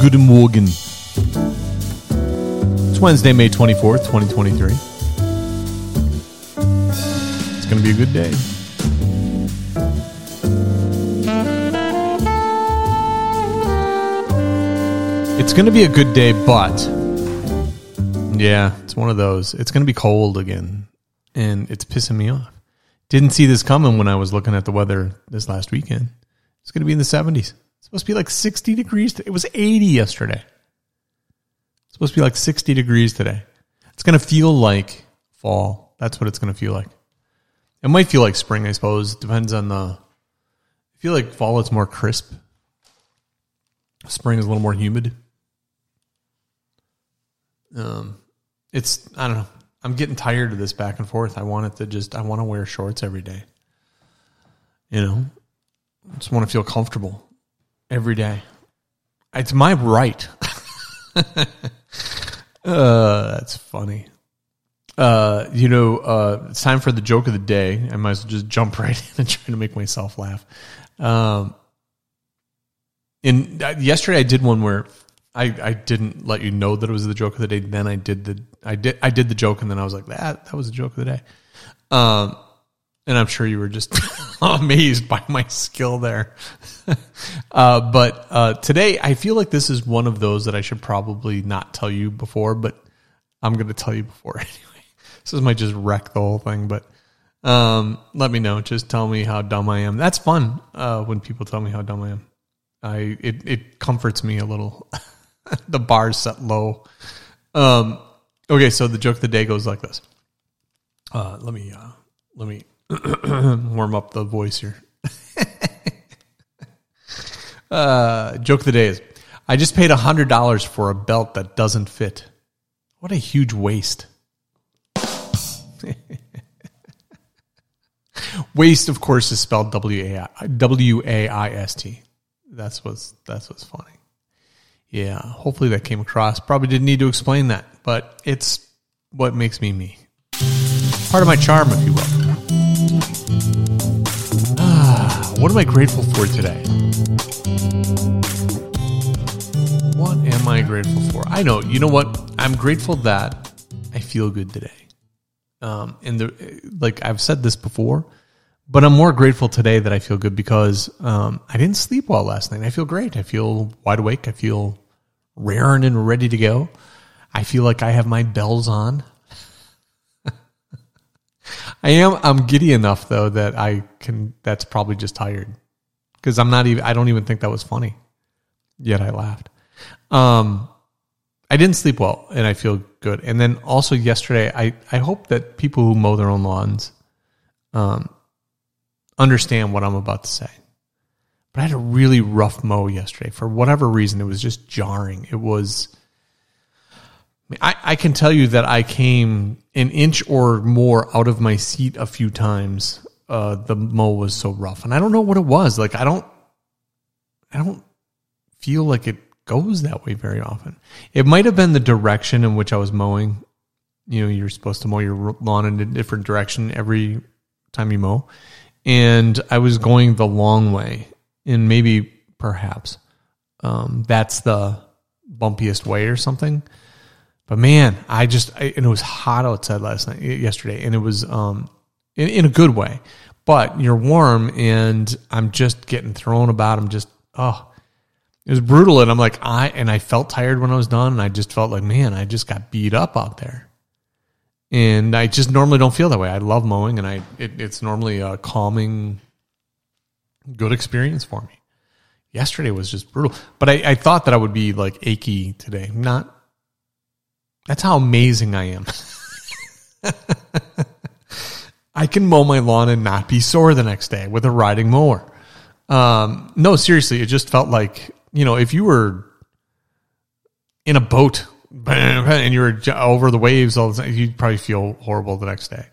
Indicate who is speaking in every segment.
Speaker 1: Guten Morgen. It's Wednesday, May 24th, 2023. It's going to be a good day. It's going to be a good day, but yeah, it's one of those. It's going to be cold again, and it's pissing me off. Didn't see this coming when I was looking at the weather this last weekend. It's going to be in the 70s. It's supposed to be like 60 degrees. It was 80 yesterday. It's supposed to be like 60 degrees today. It's going to feel like fall. That's what it's going to feel like. It might feel like spring, I suppose. Depends on the. I feel like fall is more crisp. Spring is a little more humid. Um, it's I don't know. I'm getting tired of this back and forth. I want it to just I want to wear shorts every day. You know, I just want to feel comfortable every day. It's my right. uh, that's funny. Uh, you know, uh, it's time for the joke of the day. I might as well just jump right in and try to make myself laugh. Um, in uh, yesterday, I did one where I, I didn't let you know that it was the joke of the day. Then I did the I did I did the joke, and then I was like that that was the joke of the day. Um, and I'm sure you were just amazed by my skill there. uh, but uh, today, I feel like this is one of those that I should probably not tell you before, but I'm going to tell you before anyway. This might just wreck the whole thing, but um, let me know. Just tell me how dumb I am. That's fun uh, when people tell me how dumb I am. I it it comforts me a little. the bar's set low. Um, okay, so the joke of the day goes like this. Uh, let me uh, let me warm up the voice here. uh, joke of the day is: I just paid hundred dollars for a belt that doesn't fit. What a huge waste. waste, of course, is spelled W A I W A I S T. That's what's that's what's funny. Yeah, hopefully that came across. Probably didn't need to explain that, but it's what makes me me. Part of my charm, if you will. Ah, what am I grateful for today? What am I grateful for? I know. You know what? I'm grateful that I feel good today. Um, and the like I've said this before, but I'm more grateful today that I feel good because um, I didn't sleep well last night. I feel great. I feel wide awake. I feel raring and ready to go. I feel like I have my bells on. I am. I'm giddy enough though that I can. That's probably just tired because I'm not even. I don't even think that was funny. Yet I laughed. Um, I didn't sleep well, and I feel good. And then also yesterday, I I hope that people who mow their own lawns, um, understand what I'm about to say. But I had a really rough mow yesterday. For whatever reason, it was just jarring. It was. I, I can tell you that I came an inch or more out of my seat a few times. Uh, the mow was so rough, and I don't know what it was. Like I don't, I don't feel like it goes that way very often. It might have been the direction in which I was mowing. You know, you're supposed to mow your lawn in a different direction every time you mow and I was going the long way, and maybe perhaps um, that's the bumpiest way or something. But man, I just I, and it was hot outside last night, yesterday, and it was um, in, in a good way. But you're warm, and I'm just getting thrown about. I'm just oh, it was brutal, and I'm like I and I felt tired when I was done, and I just felt like man, I just got beat up out there and I just normally don't feel that way. I love mowing, and I it, it's normally a calming, good experience for me. Yesterday was just brutal, but I, I thought that I would be like achy today. Not. That's how amazing I am. I can mow my lawn and not be sore the next day with a riding mower. Um, no, seriously, it just felt like you know if you were in a boat and you were over the waves all the time, you'd probably feel horrible the next day.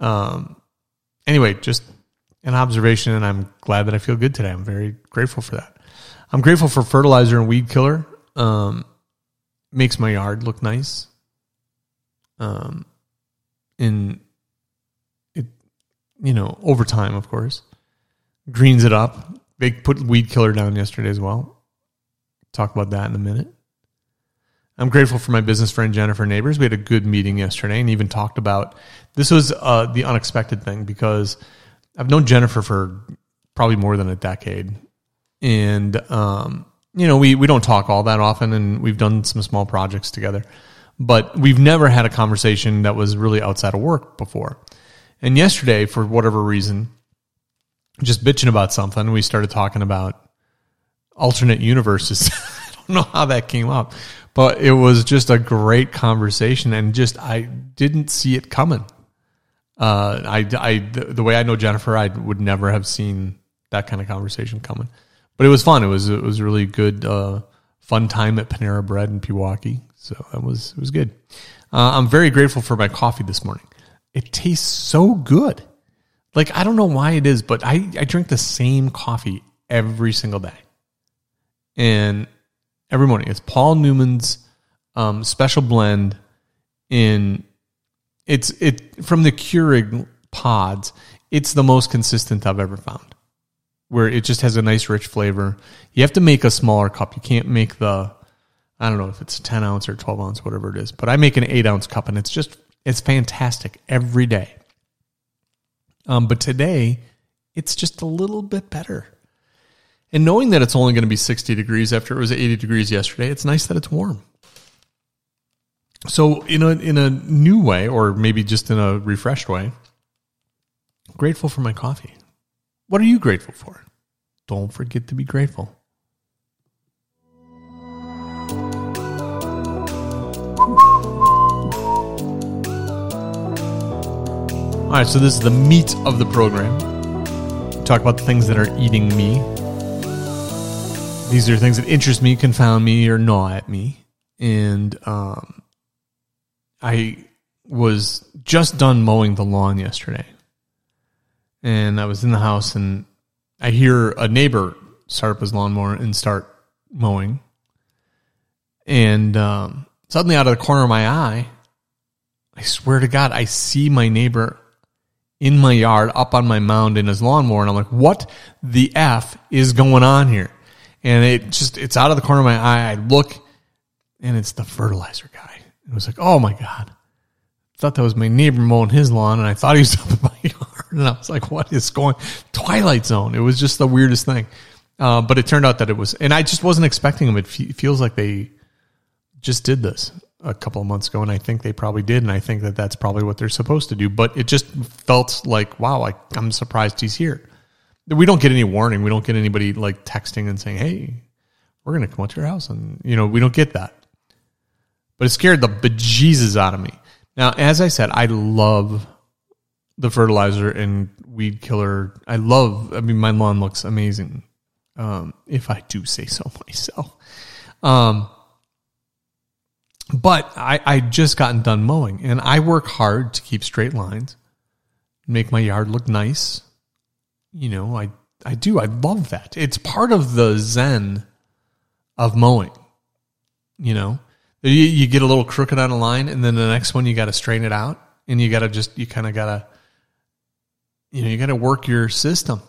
Speaker 1: Um, anyway, just an observation, and I'm glad that I feel good today. I'm very grateful for that. I'm grateful for fertilizer and weed killer. Um, makes my yard look nice. Um, in it, you know, over time, of course, greens it up. They put weed killer down yesterday as well. Talk about that in a minute. I'm grateful for my business friend Jennifer Neighbors. We had a good meeting yesterday and even talked about this was uh, the unexpected thing because I've known Jennifer for probably more than a decade, and um, you know we we don't talk all that often, and we've done some small projects together, but we've never had a conversation that was really outside of work before. And yesterday, for whatever reason, just bitching about something, we started talking about alternate universes. I don't know how that came up, but it was just a great conversation and just I didn't see it coming. Uh, I, I, the way I know Jennifer, I would never have seen that kind of conversation coming. But it was fun. It was it was really good, uh, fun time at Panera Bread in Pewaukee. So that was it was good. Uh, I'm very grateful for my coffee this morning. It tastes so good. Like I don't know why it is, but I I drink the same coffee every single day, and every morning it's Paul Newman's um, special blend in it's it from the Keurig pods. It's the most consistent I've ever found, where it just has a nice rich flavor. You have to make a smaller cup. You can't make the I don't know if it's a ten ounce or twelve ounce, whatever it is. But I make an eight ounce cup, and it's just it's fantastic every day. Um, but today, it's just a little bit better. And knowing that it's only going to be 60 degrees after it was 80 degrees yesterday, it's nice that it's warm. So in a in a new way, or maybe just in a refreshed way, grateful for my coffee. What are you grateful for? Don't forget to be grateful. All right, so this is the meat of the program. Talk about the things that are eating me. These are things that interest me, confound me, or gnaw at me. And um, I was just done mowing the lawn yesterday. And I was in the house and I hear a neighbor start up his lawnmower and start mowing. And um, suddenly, out of the corner of my eye, I swear to God, I see my neighbor in my yard up on my mound in his lawnmower. And I'm like, what the F is going on here? And it just, it's out of the corner of my eye. I look and it's the fertilizer guy. And it was like, oh my God. I thought that was my neighbor mowing his lawn, and I thought he was up. And I was like, what is going Twilight Zone. It was just the weirdest thing. Uh, but it turned out that it was, and I just wasn't expecting them. It feels like they just did this a couple of months ago, and I think they probably did, and I think that that's probably what they're supposed to do. But it just felt like, wow, like I'm surprised he's here. We don't get any warning. We don't get anybody like texting and saying, "Hey, we're going to come out to your house," and you know, we don't get that but it scared the bejesus out of me. Now, as I said, I love the fertilizer and weed killer. I love, I mean, my lawn looks amazing. Um, if I do say so myself. Um, but I, I just gotten done mowing and I work hard to keep straight lines, make my yard look nice. You know, I, I do. I love that. It's part of the zen of mowing, you know, you, you get a little crooked on a line, and then the next one you got to straighten it out, and you got to just you kind of got to you know you got to work your system,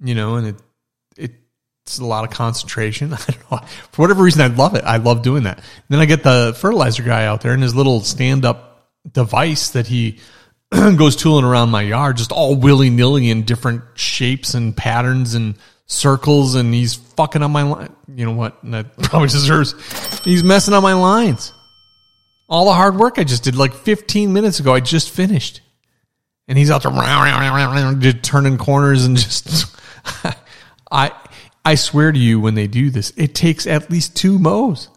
Speaker 1: you know, and it it it's a lot of concentration. I don't know. For whatever reason, I love it. I love doing that. Then I get the fertilizer guy out there and his little stand up device that he goes tooling around my yard, just all willy nilly in different shapes and patterns and circles and he's fucking on my line. You know what? That probably deserves. He's messing on my lines. All the hard work I just did like 15 minutes ago, I just finished. And he's out there just turning corners and just. I I swear to you, when they do this, it takes at least two mows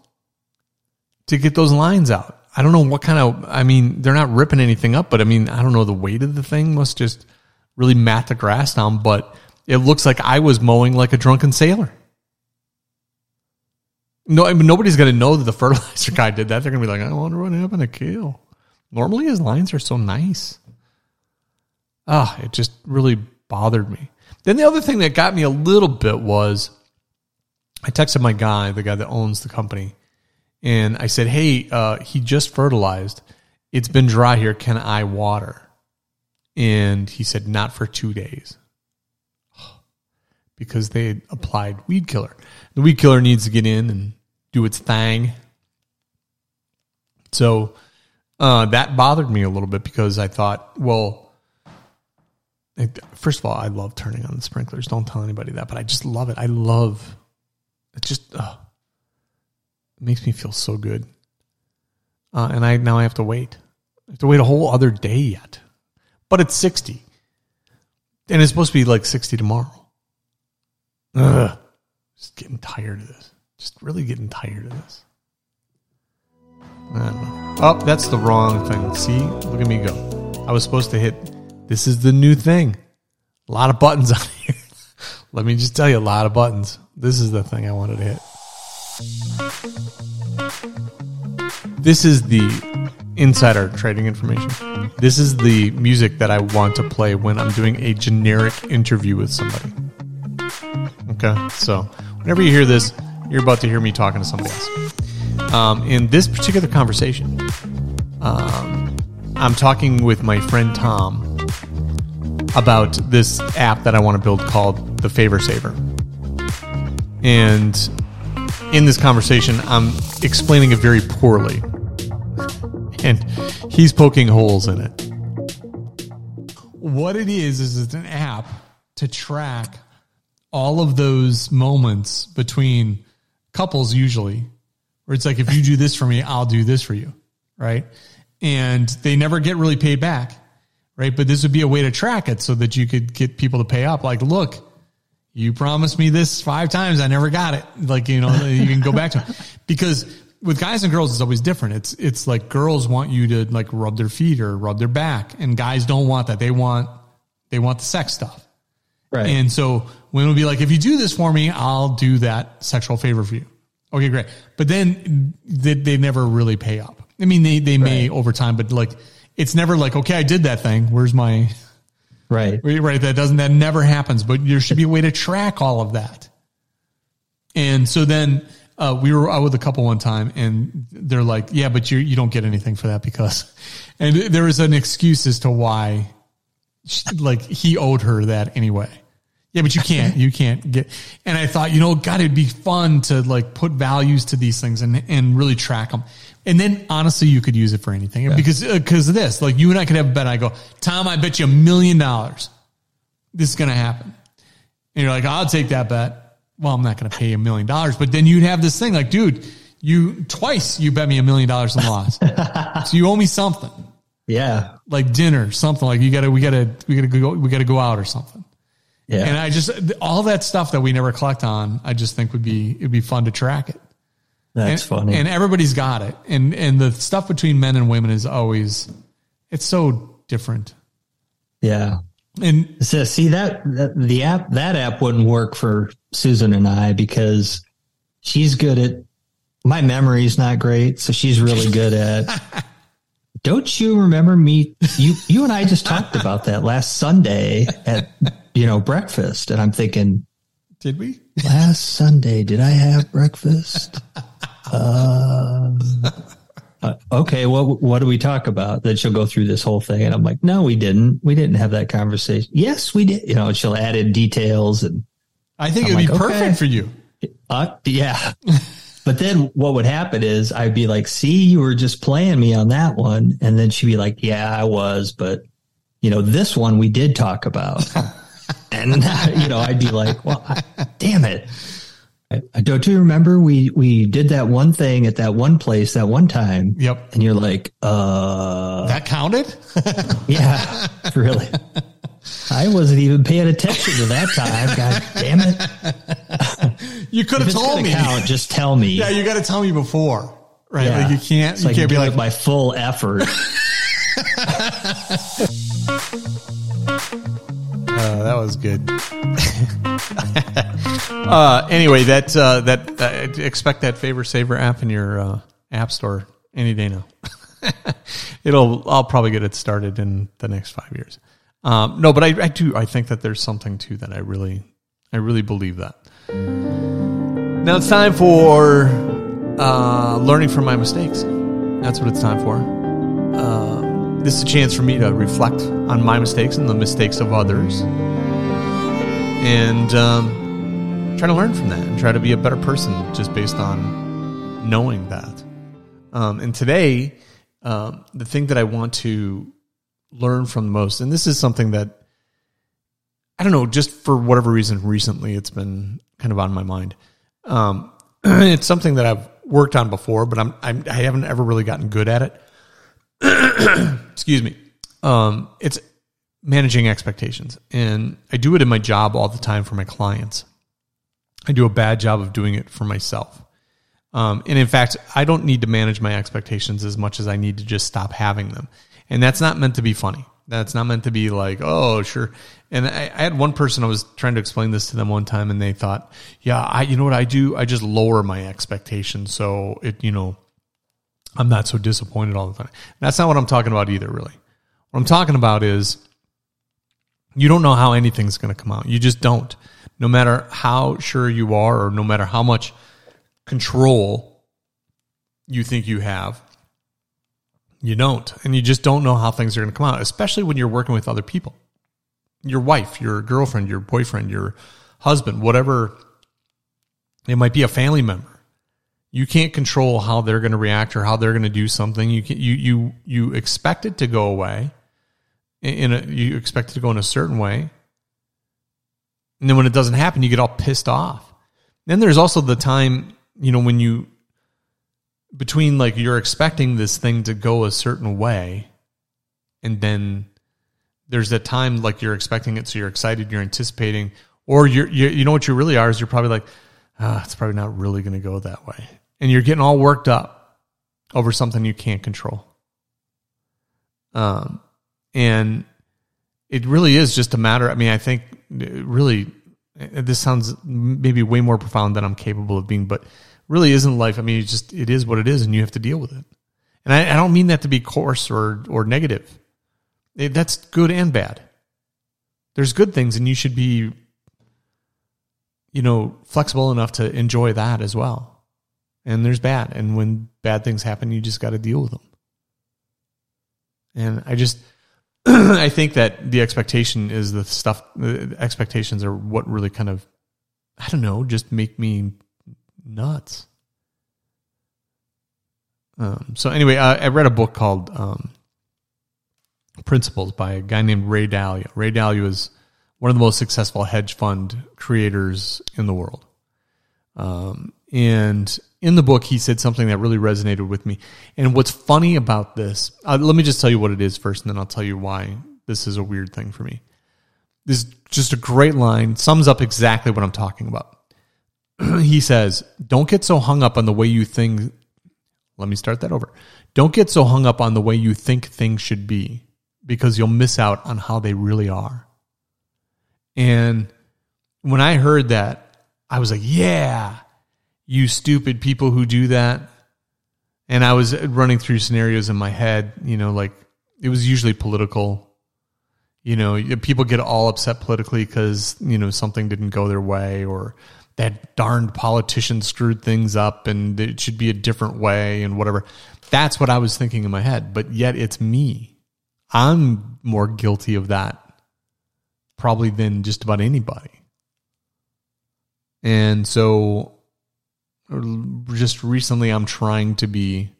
Speaker 1: to get those lines out. I don't know what kind of. I mean, they're not ripping anything up, but I mean, I don't know. The weight of the thing must just really mat the grass down. But it looks like I was mowing like a drunken sailor. No, I mean, nobody's going to know that the fertilizer guy did that. They're going to be like, I wonder what happened to Kale. Normally his lines are so nice. Ah, it just really bothered me. Then the other thing that got me a little bit was I texted my guy, the guy that owns the company, and I said, Hey, uh, he just fertilized. It's been dry here. Can I water? And he said, Not for two days because they applied weed killer. The weed killer needs to get in and do its thing. So uh, that bothered me a little bit because I thought, well, first of all, I love turning on the sprinklers. Don't tell anybody that, but I just love it. I love it. Just uh, it makes me feel so good. Uh, and I now I have to wait. I have to wait a whole other day yet. But it's sixty, and it's supposed to be like sixty tomorrow. Ugh. Just getting tired of this. Just really getting tired of this. Oh, that's the wrong thing. See? Look at me go. I was supposed to hit. This is the new thing. A lot of buttons on here. Let me just tell you, a lot of buttons. This is the thing I wanted to hit. This is the insider trading information. This is the music that I want to play when I'm doing a generic interview with somebody. Okay, so whenever you hear this, you're about to hear me talking to somebody else. Um, in this particular conversation, um, I'm talking with my friend Tom about this app that I want to build called the Favor Saver. And in this conversation, I'm explaining it very poorly. And he's poking holes in it. What it is, is it's an app to track all of those moments between couples, usually, where it's like, if you do this for me, I'll do this for you. Right. And they never get really paid back. Right. But this would be a way to track it so that you could get people to pay up. Like, look, you promised me this five times. I never got it. Like, you know, you can go back to it because with guys and girls, it's always different. It's, it's like girls want you to like rub their feet or rub their back and guys don't want that. They want, they want the sex stuff.
Speaker 2: Right.
Speaker 1: And so women will be like, if you do this for me, I'll do that sexual favor for you. Okay, great. But then they, they never really pay up. I mean, they, they may
Speaker 2: Right.
Speaker 1: over time, but like, it's never like, okay, I did that thing. Where's my,
Speaker 2: right.
Speaker 1: right? That doesn't, that never happens, but there should be a way to track all of that. And so then, uh, we were out with a couple one time and they're like, yeah, but you, you don't get anything for that because, and there was an excuse as to why, she, like he owed her that anyway. Yeah, but you can't, you can't get, and I thought, you know, God, it'd be fun to like put values to these things and, and really track them. And then honestly, you could use it for anything because, uh, cause of this, like you and I could have a bet. I go, Tom, I bet you a million dollars this is going to happen. And you're like, I'll take that bet. Well, I'm not going to pay you a million dollars, but then you'd have this thing like, dude, you twice you bet me a million dollars in loss. so you owe me something
Speaker 2: Yeah.
Speaker 1: like dinner, something like you gotta, we gotta, we gotta go, we gotta go out or something.
Speaker 2: Yeah.
Speaker 1: And I just, all that stuff that we never collect on, I just think would be, it'd be fun to track it.
Speaker 2: That's
Speaker 1: and,
Speaker 2: funny.
Speaker 1: And everybody's got it. And, and the stuff between men and women is always, it's so different.
Speaker 2: yeah.
Speaker 1: And
Speaker 2: So see that, that the app that app wouldn't work for Susan and I because she's good at my memory's not great, so she's really good at Don't you remember me you you and I just talked about that last Sunday at you know breakfast and I'm thinking
Speaker 1: did we?
Speaker 2: last Sunday did I have breakfast? Uh, uh, okay, what what do we talk about? Then she'll go through this whole thing, and I'm like, no, we didn't. We didn't have that conversation. Yes, we did. You know, she'll add in details, and
Speaker 1: I think it'd be perfect
Speaker 2: okay.
Speaker 1: for you.
Speaker 2: uh, yeah. but then what would happen is I'd be like, see, you were just playing me on that one, and then she'd be like, yeah, I was, but you know, this one we did talk about, and you know, I'd be like, well, I, damn it. I, I don't you remember we we did that one thing at that one place that one time?
Speaker 1: Yep.
Speaker 2: And you're like, uh,
Speaker 1: That counted?
Speaker 2: yeah, really. I wasn't even paying attention to that time. God damn it!
Speaker 1: you could have told me.
Speaker 2: count, just tell me.
Speaker 1: Yeah, you got to tell me before, right?
Speaker 2: Yeah.
Speaker 1: Like you can't,
Speaker 2: So
Speaker 1: you
Speaker 2: I
Speaker 1: can't
Speaker 2: can
Speaker 1: be like,
Speaker 2: my full effort.
Speaker 1: Uh, that was good. uh, anyway, that uh, that uh, expect that favor saver app in your uh, app store any day now. It'll. I'll probably get it started in the next five years. Um, no, but I, I do. I think that there's something to that. I really, I really believe that. Now it's time for uh, learning from my mistakes. That's what it's time for. Um, this is a chance for me to reflect on my mistakes and the mistakes of others, and um, try to learn from that and try to be a better person just based on knowing that. Um, and today, um, the thing that I want to learn from the most, and this is something that I don't know, just for whatever reason, recently it's been kind of on my mind. Um, it's something that I've worked on before, but I'm, I'm I haven't ever really gotten good at it. Excuse me. Um, it's managing expectations, and I do it in my job all the time for my clients. I do a bad job of doing it for myself. Um, and in fact, I don't need to manage my expectations as much as I need to just stop having them. And that's not meant to be funny. That's not meant to be like, oh, sure. And I, I, had one person I was trying to explain this to them one time, and they thought, yeah, I, you know what I do? I just lower my expectations, so it, you know, I'm not so disappointed all the time. That's not what I'm talking about either, really. What I'm talking about is you don't know how anything's going to come out. You just don't. No matter how sure you are, or no matter how much control you think you have, you don't. And you just don't know how things are going to come out, especially when you're working with other people your wife, your girlfriend, your boyfriend, your husband, whatever. It might be a family member. You can't control how they're going to react or how they're going to do something. You can, you you you expect it to go away. In a, you expect it to go in a certain way, and then when it doesn't happen, you get all pissed off. Then there's also the time, you know, when you between like you're expecting this thing to go a certain way, and then there's that time like you're expecting it, so you're excited, you're anticipating, or you're, you you know what you really are is you're probably like, ah, it's probably not really going to go that way, and you're getting all worked up over something you can't control. Um, and it really is just a matter. I mean, I think really this sounds maybe way more profound than I'm capable of being, but really isn't life. I mean, it just it is what it is, and you have to deal with it. And I, I don't mean that to be coarse or or negative. That's good and bad. There's good things, and you should be, you know, flexible enough to enjoy that as well. And there's bad, and when bad things happen, you just got to deal with them. And I just, I think that the expectation is the stuff. The expectations are what really kind of, I don't know, just make me nuts. Um, so anyway, uh, I read a book called um, Principles by a guy named Ray Dalio. Ray Dalio is one of the most successful hedge fund creators in the world. Um, and in the book, he said something that really resonated with me. And what's funny about this, uh, let me just tell you what it is first, and then I'll tell you why this is a weird thing for me. This is just a great line, sums up exactly what I'm talking about. he says, Don't get so hung up on the way you think. Let me start that over. Don't get so hung up on the way you think things should be because you'll miss out on how they really are. And when I heard that, I was like, yeah, you stupid people who do that. And I was running through scenarios in my head, you know, like it was usually political. You know, people get all upset politically because, you know, something didn't go their way or that darned politician screwed things up and it should be a different way and whatever. That's what I was thinking in my head. But yet it's me. I'm more guilty of that probably than just about anybody. And so just recently I'm trying to be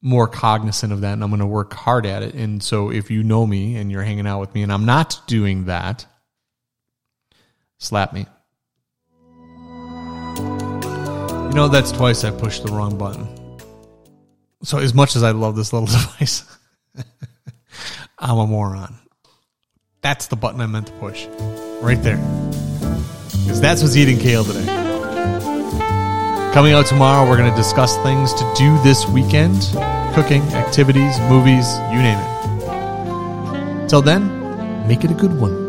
Speaker 1: more cognizant of that and I'm going to work hard at it. And so if you know me and you're hanging out with me and I'm not doing that, slap me. You know, that's twice I pushed the wrong button. So as much as I love this little device, I'm a moron. That's the button I meant to push. Right there. Because that's what's eating kale today. Coming out tomorrow, we're going to discuss things to do this weekend cooking, activities, movies, you name it. Till then, make it a good one.